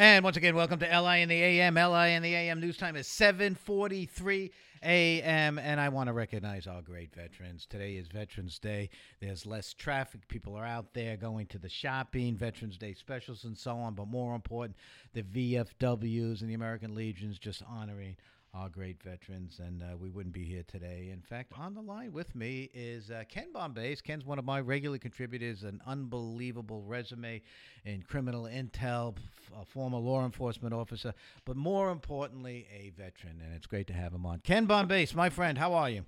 And once again, welcome to LI in the AM. LI in the AM news time is 7:43 a.m. And I want to recognize our great veterans. Today is Veterans Day. There's less traffic. People are out there going to the shopping, Veterans Day specials, and so on. But more important, the VFWs and the American Legions just honoring our great veterans, and uh, we wouldn't be here today. In fact, on the line with me is uh, Ken Bombay. Ken's one of my regular contributors, an unbelievable resume in criminal intel, a former law enforcement officer, but more importantly, a veteran, and it's great to have him on. Ken Bombay, my friend, how are you?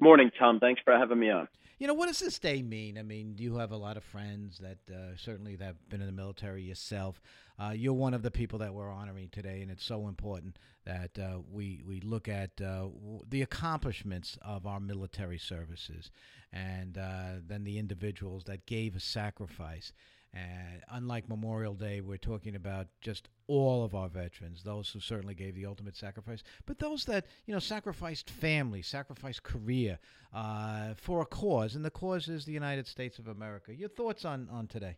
Morning, Tom. Thanks for having me on. You know, what does this day mean? I mean, you have a lot of friends that uh, certainly that have been in the military yourself. Uh, you're one of the people that we're honoring today, and it's so important that uh, we we look at uh, the accomplishments of our military services, and uh, then the individuals that gave a sacrifice. And unlike Memorial Day, we're talking about just all of our veterans, those who certainly gave the ultimate sacrifice, but those that you know sacrificed family, sacrificed career uh, for a cause, and the cause is the United States of America. Your thoughts on on today?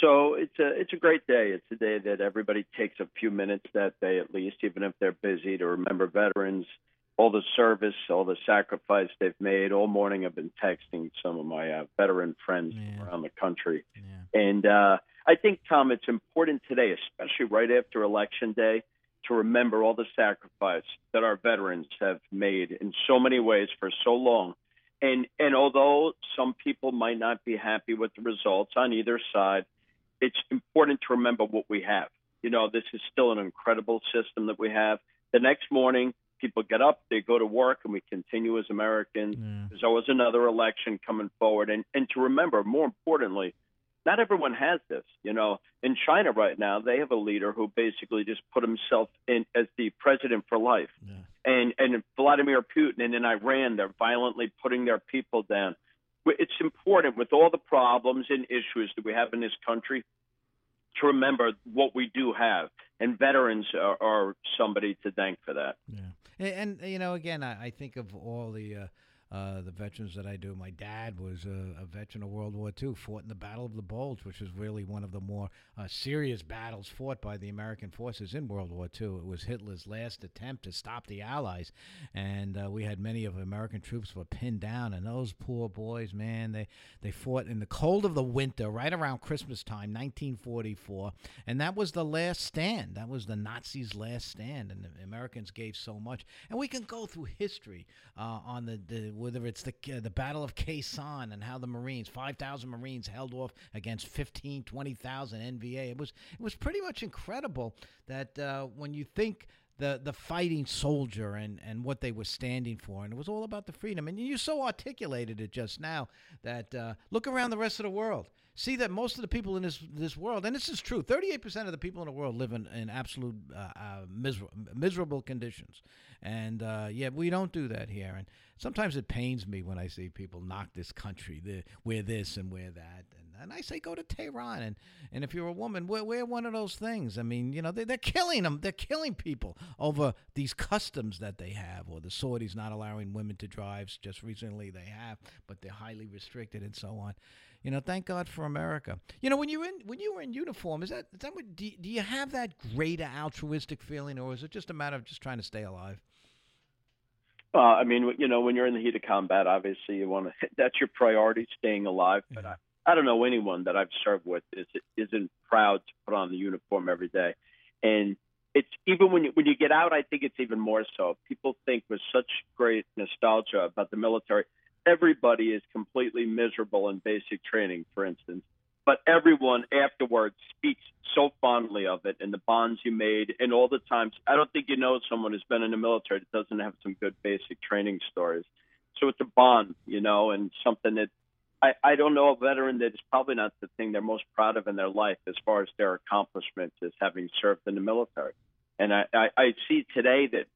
So it's a it's a great day. It's a day that everybody takes a few minutes that day at least, even if they're busy, to remember veterans, all the service, all the sacrifice they've made. All morning I've been texting some of my uh, veteran friends yeah. around the country, yeah. and uh, I think Tom, it's important today, especially right after Election Day, to remember all the sacrifice that our veterans have made in so many ways for so long. And and although some people might not be happy with the results on either side, it's important to remember what we have. You know, this is still an incredible system that we have. The next morning, people get up, they go to work, and we continue as Americans. Yeah. There's always another election coming forward. And, and to remember, more importantly, not everyone has this. You know, in China right now, they have a leader who basically just put himself in as the president for life. Yeah. And and Vladimir Putin and in Iran, they're violently putting their people down it's important with all the problems and issues that we have in this country to remember what we do have, and veterans are, are somebody to thank for that. Yeah, and, and you know, again, I, I, think of all the. Uh, uh, the veterans that I do. My dad was a, a, veteran of World War II, fought in the Battle of the Bulge, which was really one of the more uh, serious battles fought by the American forces in World War II. It was Hitler's last attempt to stop the Allies, and uh, we had many of American troops were pinned down. And those poor boys, man, they they fought in the cold of the winter, right around Christmas time, 1944, and that was the last stand. That was the Nazis' last stand, and the Americans gave so much. And we can go through history uh, on the, the whether it's the uh, the Battle of Sanh and how the Marines, 5,000 Marines held off against 15, 20,000 NVA. It was it was pretty much incredible that uh, when you think the the fighting soldier and and what they were standing for and it was all about the freedom and you so articulated it just now that uh, look around the rest of the world see that most of the people in this this world and this is true 38% of the people in the world live in, in absolute uh, uh, miser- miserable conditions and uh, yeah we don't do that here and sometimes it pains me when I see people knock this country the, wear this and wear that and I say go to Tehran, and, and if you're a woman, wear, wear one of those things. I mean, you know, they, they're killing them. They're killing people over these customs that they have, or the Saudis not allowing women to drive. Just recently they have, but they're highly restricted and so on. You know, thank God for America. You know, when you in when you were in uniform, is that is that what do, do you have that greater altruistic feeling, or is it just a matter of just trying to stay alive? Well, I mean, you know, when you're in the heat of combat, obviously you want to. That's your priority, staying alive. But I, I don't know anyone that I've served with is isn't proud to put on the uniform every day, and it's even when you when you get out, I think it's even more so. People think with such great nostalgia about the military, everybody is completely miserable in basic training, for instance, but everyone afterwards speaks so fondly of it and the bonds you made and all the times. I don't think you know someone who's been in the military that doesn't have some good basic training stories. So it's a bond, you know, and something that I, I don't know a veteran that is probably not the thing they're most proud of in their life as far as their accomplishments is having served in the military. And I, I, I see today that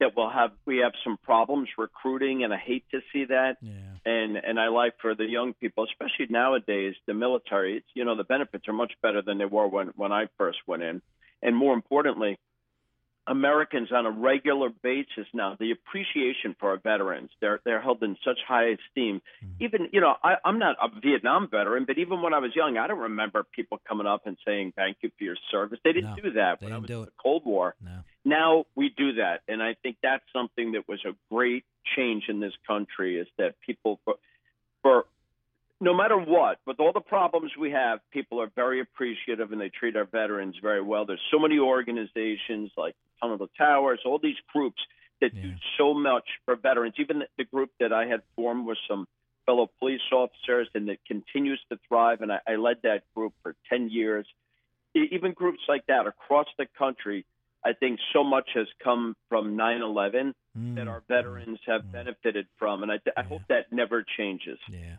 that we'll have we have some problems recruiting and I hate to see that. Yeah. And and I like for the young people, especially nowadays, the military, it's you know, the benefits are much better than they were when when I first went in. And more importantly, Americans on a regular basis now the appreciation for our veterans. They're they're held in such high esteem. Mm-hmm. Even you know I, I'm not a Vietnam veteran, but even when I was young, I don't remember people coming up and saying thank you for your service. They didn't no, do that when I was in the Cold War. No. Now we do that, and I think that's something that was a great change in this country. Is that people for, for no matter what, with all the problems we have, people are very appreciative and they treat our veterans very well. There's so many organizations like Tunnel to Towers, all these groups that yeah. do so much for veterans. Even the, group that I had formed with some fellow police officers and that continues to thrive. And I, I led that group for 10 years. Even groups like that across the country, I think so much has come from 9 11 mm. that our veterans have mm. benefited from. And I, I yeah. hope that never changes. Yeah.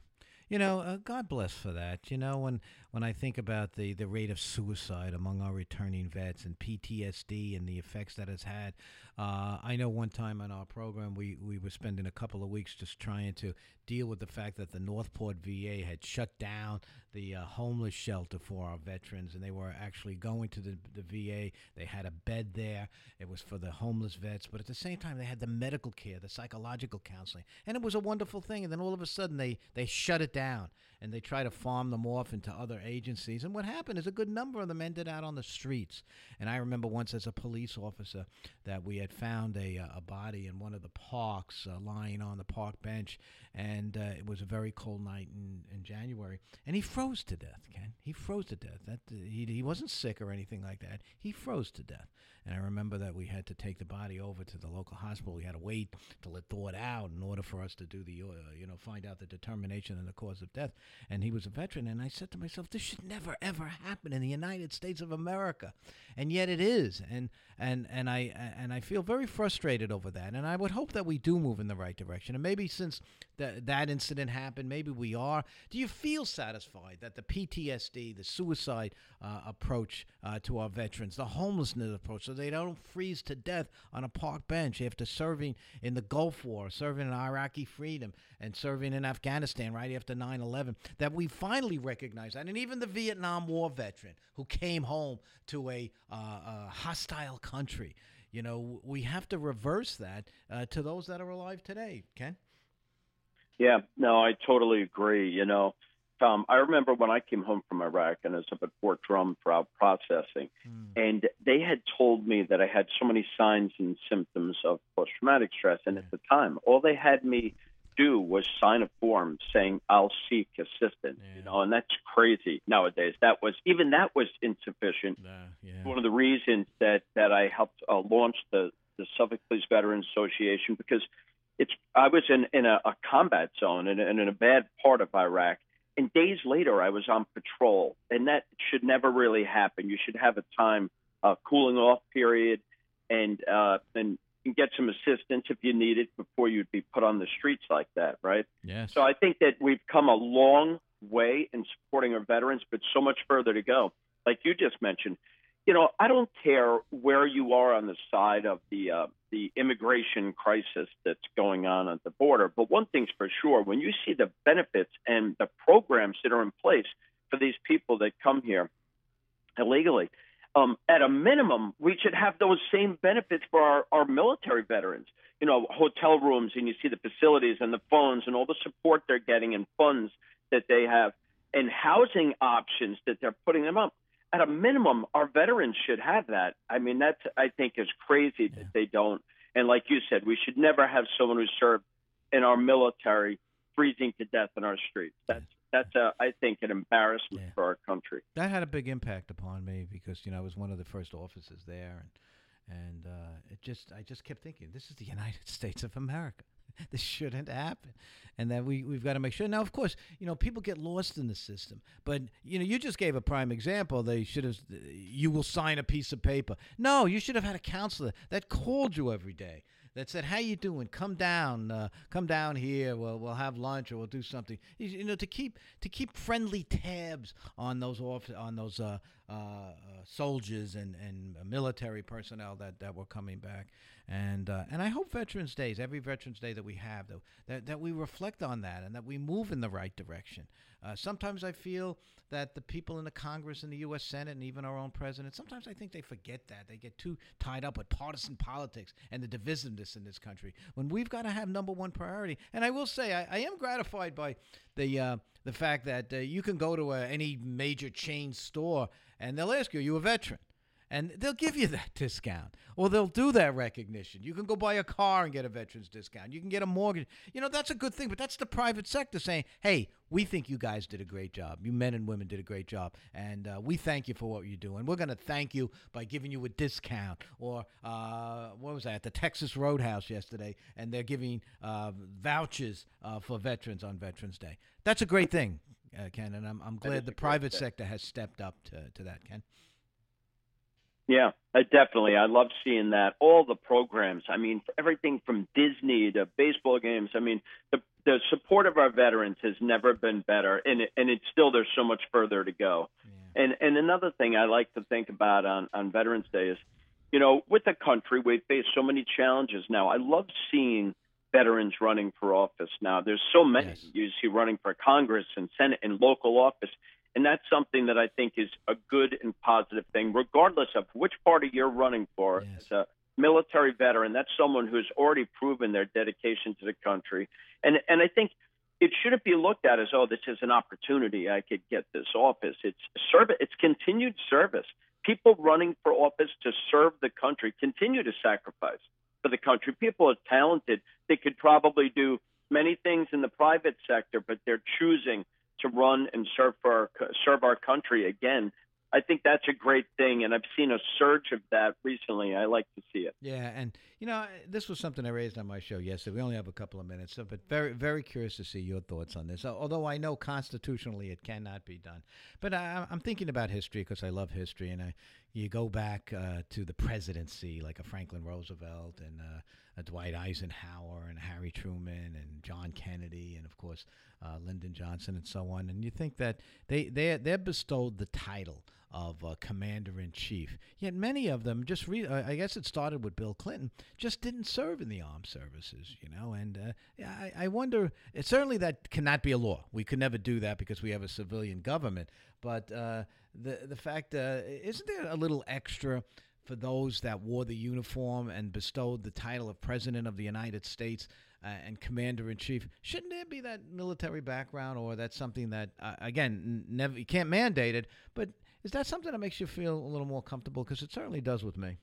You know, uh, God bless for that. You know, when when I think about the, the rate of suicide among our returning vets and PTSD and the effects that has had, uh, I know one time on our program we, we were spending a couple of weeks just trying to deal with the fact that the Northport VA had shut down the uh, homeless shelter for our veterans, and they were actually going to the, the VA. They had a bed there. It was for the homeless vets, but at the same time, they had the medical care, the psychological counseling, and it was a wonderful thing. And then all of a sudden, they, they shut it down and they try to farm them off into other agencies. And what happened is a good number of them ended out on the streets. And I remember once as a police officer that we had found a, uh, a body in one of the parks uh, lying on the park bench, and uh, it was a very cold night in, in January, and he froze to death. Ken, he froze to death. That he he wasn't sick or anything like that. He froze to death. And I remember that we had to take the body over to the local hospital. We had to wait till it thawed out in order for us to do the, uh, you know, find out the determination and the cause of death. And he was a veteran. And I said to myself, this should never, ever happen in the United States of America. And yet it is. And, and, and, I, and I feel very frustrated over that. And I would hope that we do move in the right direction. And maybe since that, that incident happened, maybe we are. Do you feel satisfied that the PTSD, the suicide uh, approach uh, to our veterans, the homelessness approach, so they don't freeze to death on a park bench after serving in the Gulf War, serving in Iraqi freedom, and serving in Afghanistan right after 9 11. That we finally recognize that. And even the Vietnam War veteran who came home to a, uh, a hostile country, you know, we have to reverse that uh, to those that are alive today. Ken? Yeah, no, I totally agree. You know, um, I remember when I came home from Iraq and I was up at Fort Drum for processing, mm. and they had told me that I had so many signs and symptoms of post traumatic stress. And yeah. at the time, all they had me do was sign a form saying I'll seek assistance. Yeah. You know, and that's crazy nowadays. That was even that was insufficient. Uh, yeah. One of the reasons that that I helped uh, launch the the Suffolk Police Veterans Association because it's I was in in a, a combat zone and, and in a bad part of Iraq and days later, I was on patrol, and that should never really happen. You should have a time uh, cooling off period, and uh, and get some assistance if you need it before you'd be put on the streets like that, right? Yes. So I think that we've come a long way in supporting our veterans, but so much further to go. Like you just mentioned, you know, I don't care where you are on the side of the uh, the immigration crisis that's going on at the border, but one thing's for sure: when you see the benefits and the programs that are in place for these people that come here illegally, um, at a minimum, we should have those same benefits for our, our military veterans. You know, hotel rooms, and you see the facilities and the phones and all the support they're getting and funds that they have, and housing options that they're putting them up at a minimum, our veterans should have that. I mean, that's I think is crazy yeah. that they don't. And like you said, we should never have someone who served in our military freezing to death in our streets. That's. That's a, I think an embarrassment yeah. for our country. That had a big impact upon me because you know I was one of the first officers there, and and uh, it just I just kept thinking this is the United States of America. this shouldn't happen and that we, we've got to make sure now of course you know people get lost in the system but you know you just gave a prime example they should have you will sign a piece of paper no you should have had a counselor that called you every day that said, "How you doing? Come down, uh, come down here. We'll we'll have lunch or we'll do something." You know, to keep to keep friendly tabs on those off on those uh, soldiers and and military personnel that that were coming back, and uh, and I hope Veterans Days, every Veterans Day that we have, though, that that we reflect on that and that we move in the right direction. Uh, sometimes I feel that the people in the Congress and the U.S. Senate and even our own president, sometimes I think they forget that. They get too tied up with partisan politics and the divisiveness in this country when we've got to have number one priority. And I will say, I, I am gratified by the uh, the fact that uh, you can go to a, any major chain store and they'll ask you, "Are you a veteran?" And they'll give you that discount. Or they'll do that recognition. You can go buy a car and get a veterans discount. You can get a mortgage. You know that's a good thing but that's the private sector saying hey we think you guys did a great job. You men and women did a great job and uh, we thank you for what you do and we're going to thank you by giving you a discount. Or uh, what was that? The texas roadhouse yesterday and they're giving uh, vouchers uh, for veterans on veterans day. That's a great thing uh, ken and i'm, I'm glad the private sector has stepped up to, to that ken yeah, I definitely. I love seeing that. All the programs. I mean, everything from Disney to baseball games. I mean, the the support of our veterans has never been better, and it, and it's still there's so much further to go. Yeah. And and another thing I like to think about on on Veterans Day is, you know, with the country we face so many challenges now. I love seeing veterans running for office now. There's so many yes. you see running for Congress and Senate and local office. And that's something that I think is a good and positive thing, regardless of which party you're running for. Yes. As a military veteran, that's someone who's already proven their dedication to the country. And and I think it shouldn't be looked at as oh this is an opportunity I could get this office. It's service. It's continued service. People running for office to serve the country continue to sacrifice for the country. People are talented. They could probably do many things in the private sector, but they're choosing to run and serve for our, serve our country again. I think that's a great thing, and I've seen a surge of that recently. I like to see it. Yeah, and you know, this was something I raised on my show yesterday. We only have a couple of minutes, but very, very curious to see your thoughts on this. Although I know constitutionally it cannot be done, but I, am thinking about history because I love history, and I, you go back uh, to the presidency, like a Franklin Roosevelt and uh, a Dwight Eisenhower and Harry Truman and John Kennedy, and of course uh, Lyndon Johnson and so on. And you think that they they they're bestowed the title of uh, commander in chief. Yet many of them just re- uh, I guess it started with Bill Clinton just didn't serve in the armed services, you know. And uh, I, I wonder. certainly that cannot be a law. We could never do that because we have a civilian government. But uh, the the fact uh, isn't there a little extra? For those that wore the uniform and bestowed the title of President of the United States, uh, and commander in chief. Shouldn't there be that military background, or that's something that uh, again never you can't mandate it, but is that something that makes you feel a little more comfortable? Because it certainly does with me.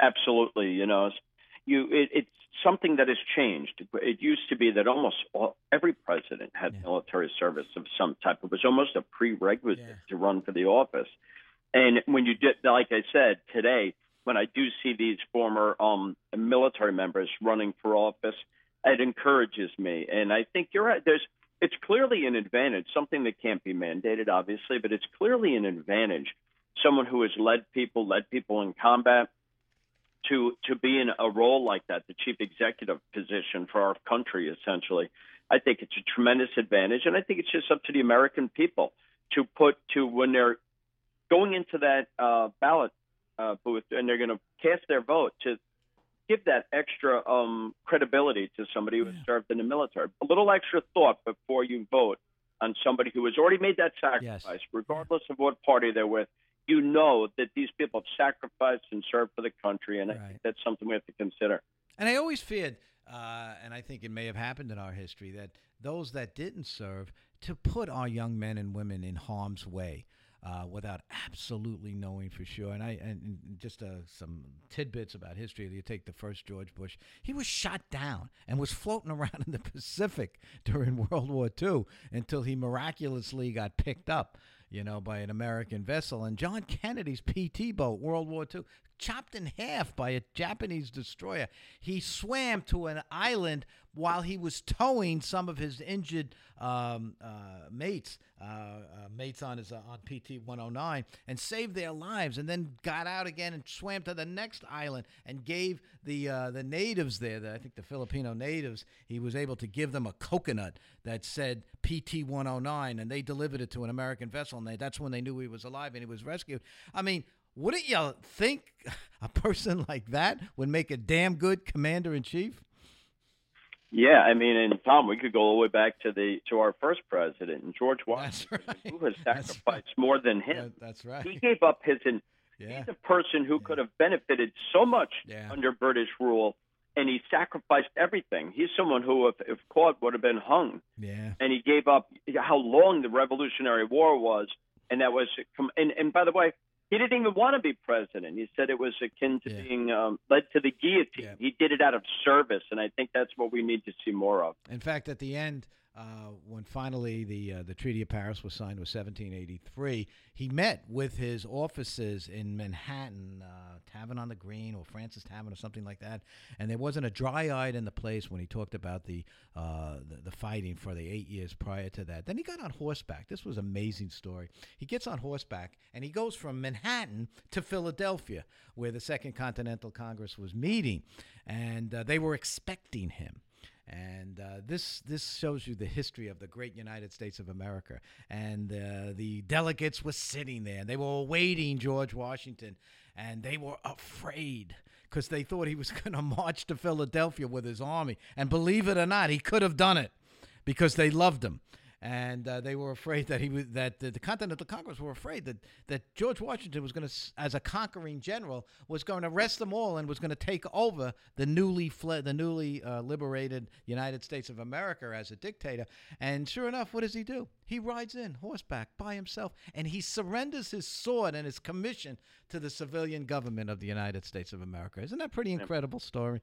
Absolutely, you know, you it, it's something that has changed. It used to be that almost all, every president had yeah. military service of some type. It was almost a prerequisite yeah. to run for the office. And when you did, like I said today, when I do see these former um, military members running for office, it encourages me. And I think you're right. There's it's clearly an advantage, something that can't be mandated, obviously, but it's clearly an advantage. Someone who has led people, led people in combat, to to be in a role like that, the chief executive position for our country, essentially. I think it's a tremendous advantage, and I think it's just up to the American people to put to when they're going into that uh, ballot uh, booth and they're going to cast their vote to give that extra um, credibility to somebody who has served in the military. A little extra thought before you vote on somebody who has already made that sacrifice, yes. regardless of what party they're with. You know that these people have sacrificed and served for the country, and right. I think that's something we have to consider. And I always feared, uh, and I think it may have happened in our history, that those that didn't serve to put our young men and women in harm's way uh, without absolutely knowing for sure. And I and just uh, some tidbits about history. You take the first George Bush; he was shot down and was floating around in the Pacific during World War II until he miraculously got picked up you know, by an American vessel. And John Kennedy's PT boat, World War II, chopped in half by a Japanese destroyer. He swam to an island while he was towing some of his injured um, uh, mates, uh, uh, mates on his uh, on PT 109, and saved their lives. And then got out again and swam to the next island and gave the uh, the natives there, the, I think the Filipino natives, he was able to give them a coconut that said PT 109, and they delivered it to an American vessel, and they, that's when they knew he was alive and he was rescued. I mean wouldn't you think a person like that would make a damn good commander in chief? Yeah, I mean, and Tom, we could go all the way back to the to our first president, George Washington, right. who has sacrificed right. more than him. That- that's right. He gave up his. In, yeah. He's a person who could have benefited so much Yeah. under British rule, and he sacrificed everything. He's someone who, if, if caught, would have been hung. Yeah. and he gave up how long the Revolutionary War was, and that was and and by the way, he didn't even want to be president. He said it was akin to Yeah. being um, led to the guillotine. Yeah. He did it out of service, and I think that's what we need to see more of. In fact, at the end, uh, when finally the uh, the Treaty of Paris was signed, was 1783. He met with his offices in Manhattan, uh, Tavern on the Green, or Fraunces Tavern, or something like that. And there wasn't a dry eye in the place when he talked about the, uh, the the fighting for the eight years prior to that. Then he got on horseback. This was an amazing story. He gets on horseback and he goes from Manhattan to Philadelphia, where the Second Continental Congress was meeting, and uh, they were expecting him. And uh, this this shows you the history of the great United States of America. And uh, the delegates were sitting there. They were awaiting George Washington, and they were afraid because they thought he was going to march to Philadelphia with his army. And believe it or not, he could have done it because they loved him. And uh, they were afraid that he was that the, the Continental Congress were afraid that that George Washington was going to, as a conquering general, was going to arrest them all and was going to take over the newly fled, the newly uh, liberated United States of America as a dictator. And sure enough, what does he do? He rides in horseback by himself, and he surrenders his sword and his commission to the civilian government of the United States of America. Isn't that a pretty incredible story?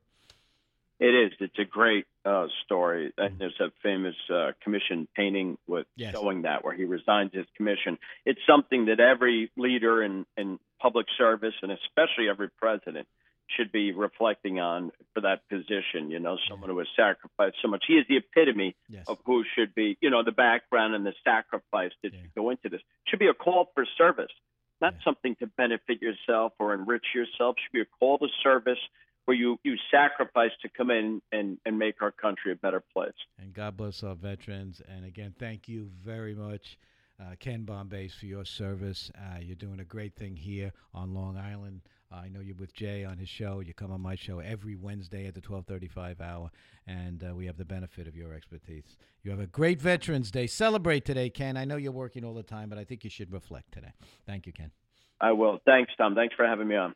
It is. It's a great uh, story. And there's a famous uh, commission painting with Yes. showing that where he resigns his commission. It's something that every leader in, in public service and especially every president should be reflecting on for that position. You know, someone who has sacrificed so much. He is the epitome Yes. of who should be, you know, the background and the sacrifice that Yeah. should go into this. Should be a call for service, not Yeah. something to benefit yourself or enrich yourself. Should be a call to service where you, you sacrifice to come in and, and make our country a better place. And God bless our veterans. And again, thank you very much, uh, Ken Bombay, for your service. Uh, you're doing a great thing here on Long Island. Uh, I know you're with Jay on his show. You come on my show every Wednesday at the 12:35 hour, and uh, we have the benefit of your expertise. You have a great Veterans Day. Celebrate today, Ken. I know you're working all the time, but I think you should reflect today. Thank you, Ken. I will. Thanks, Tom. Thanks for having me on.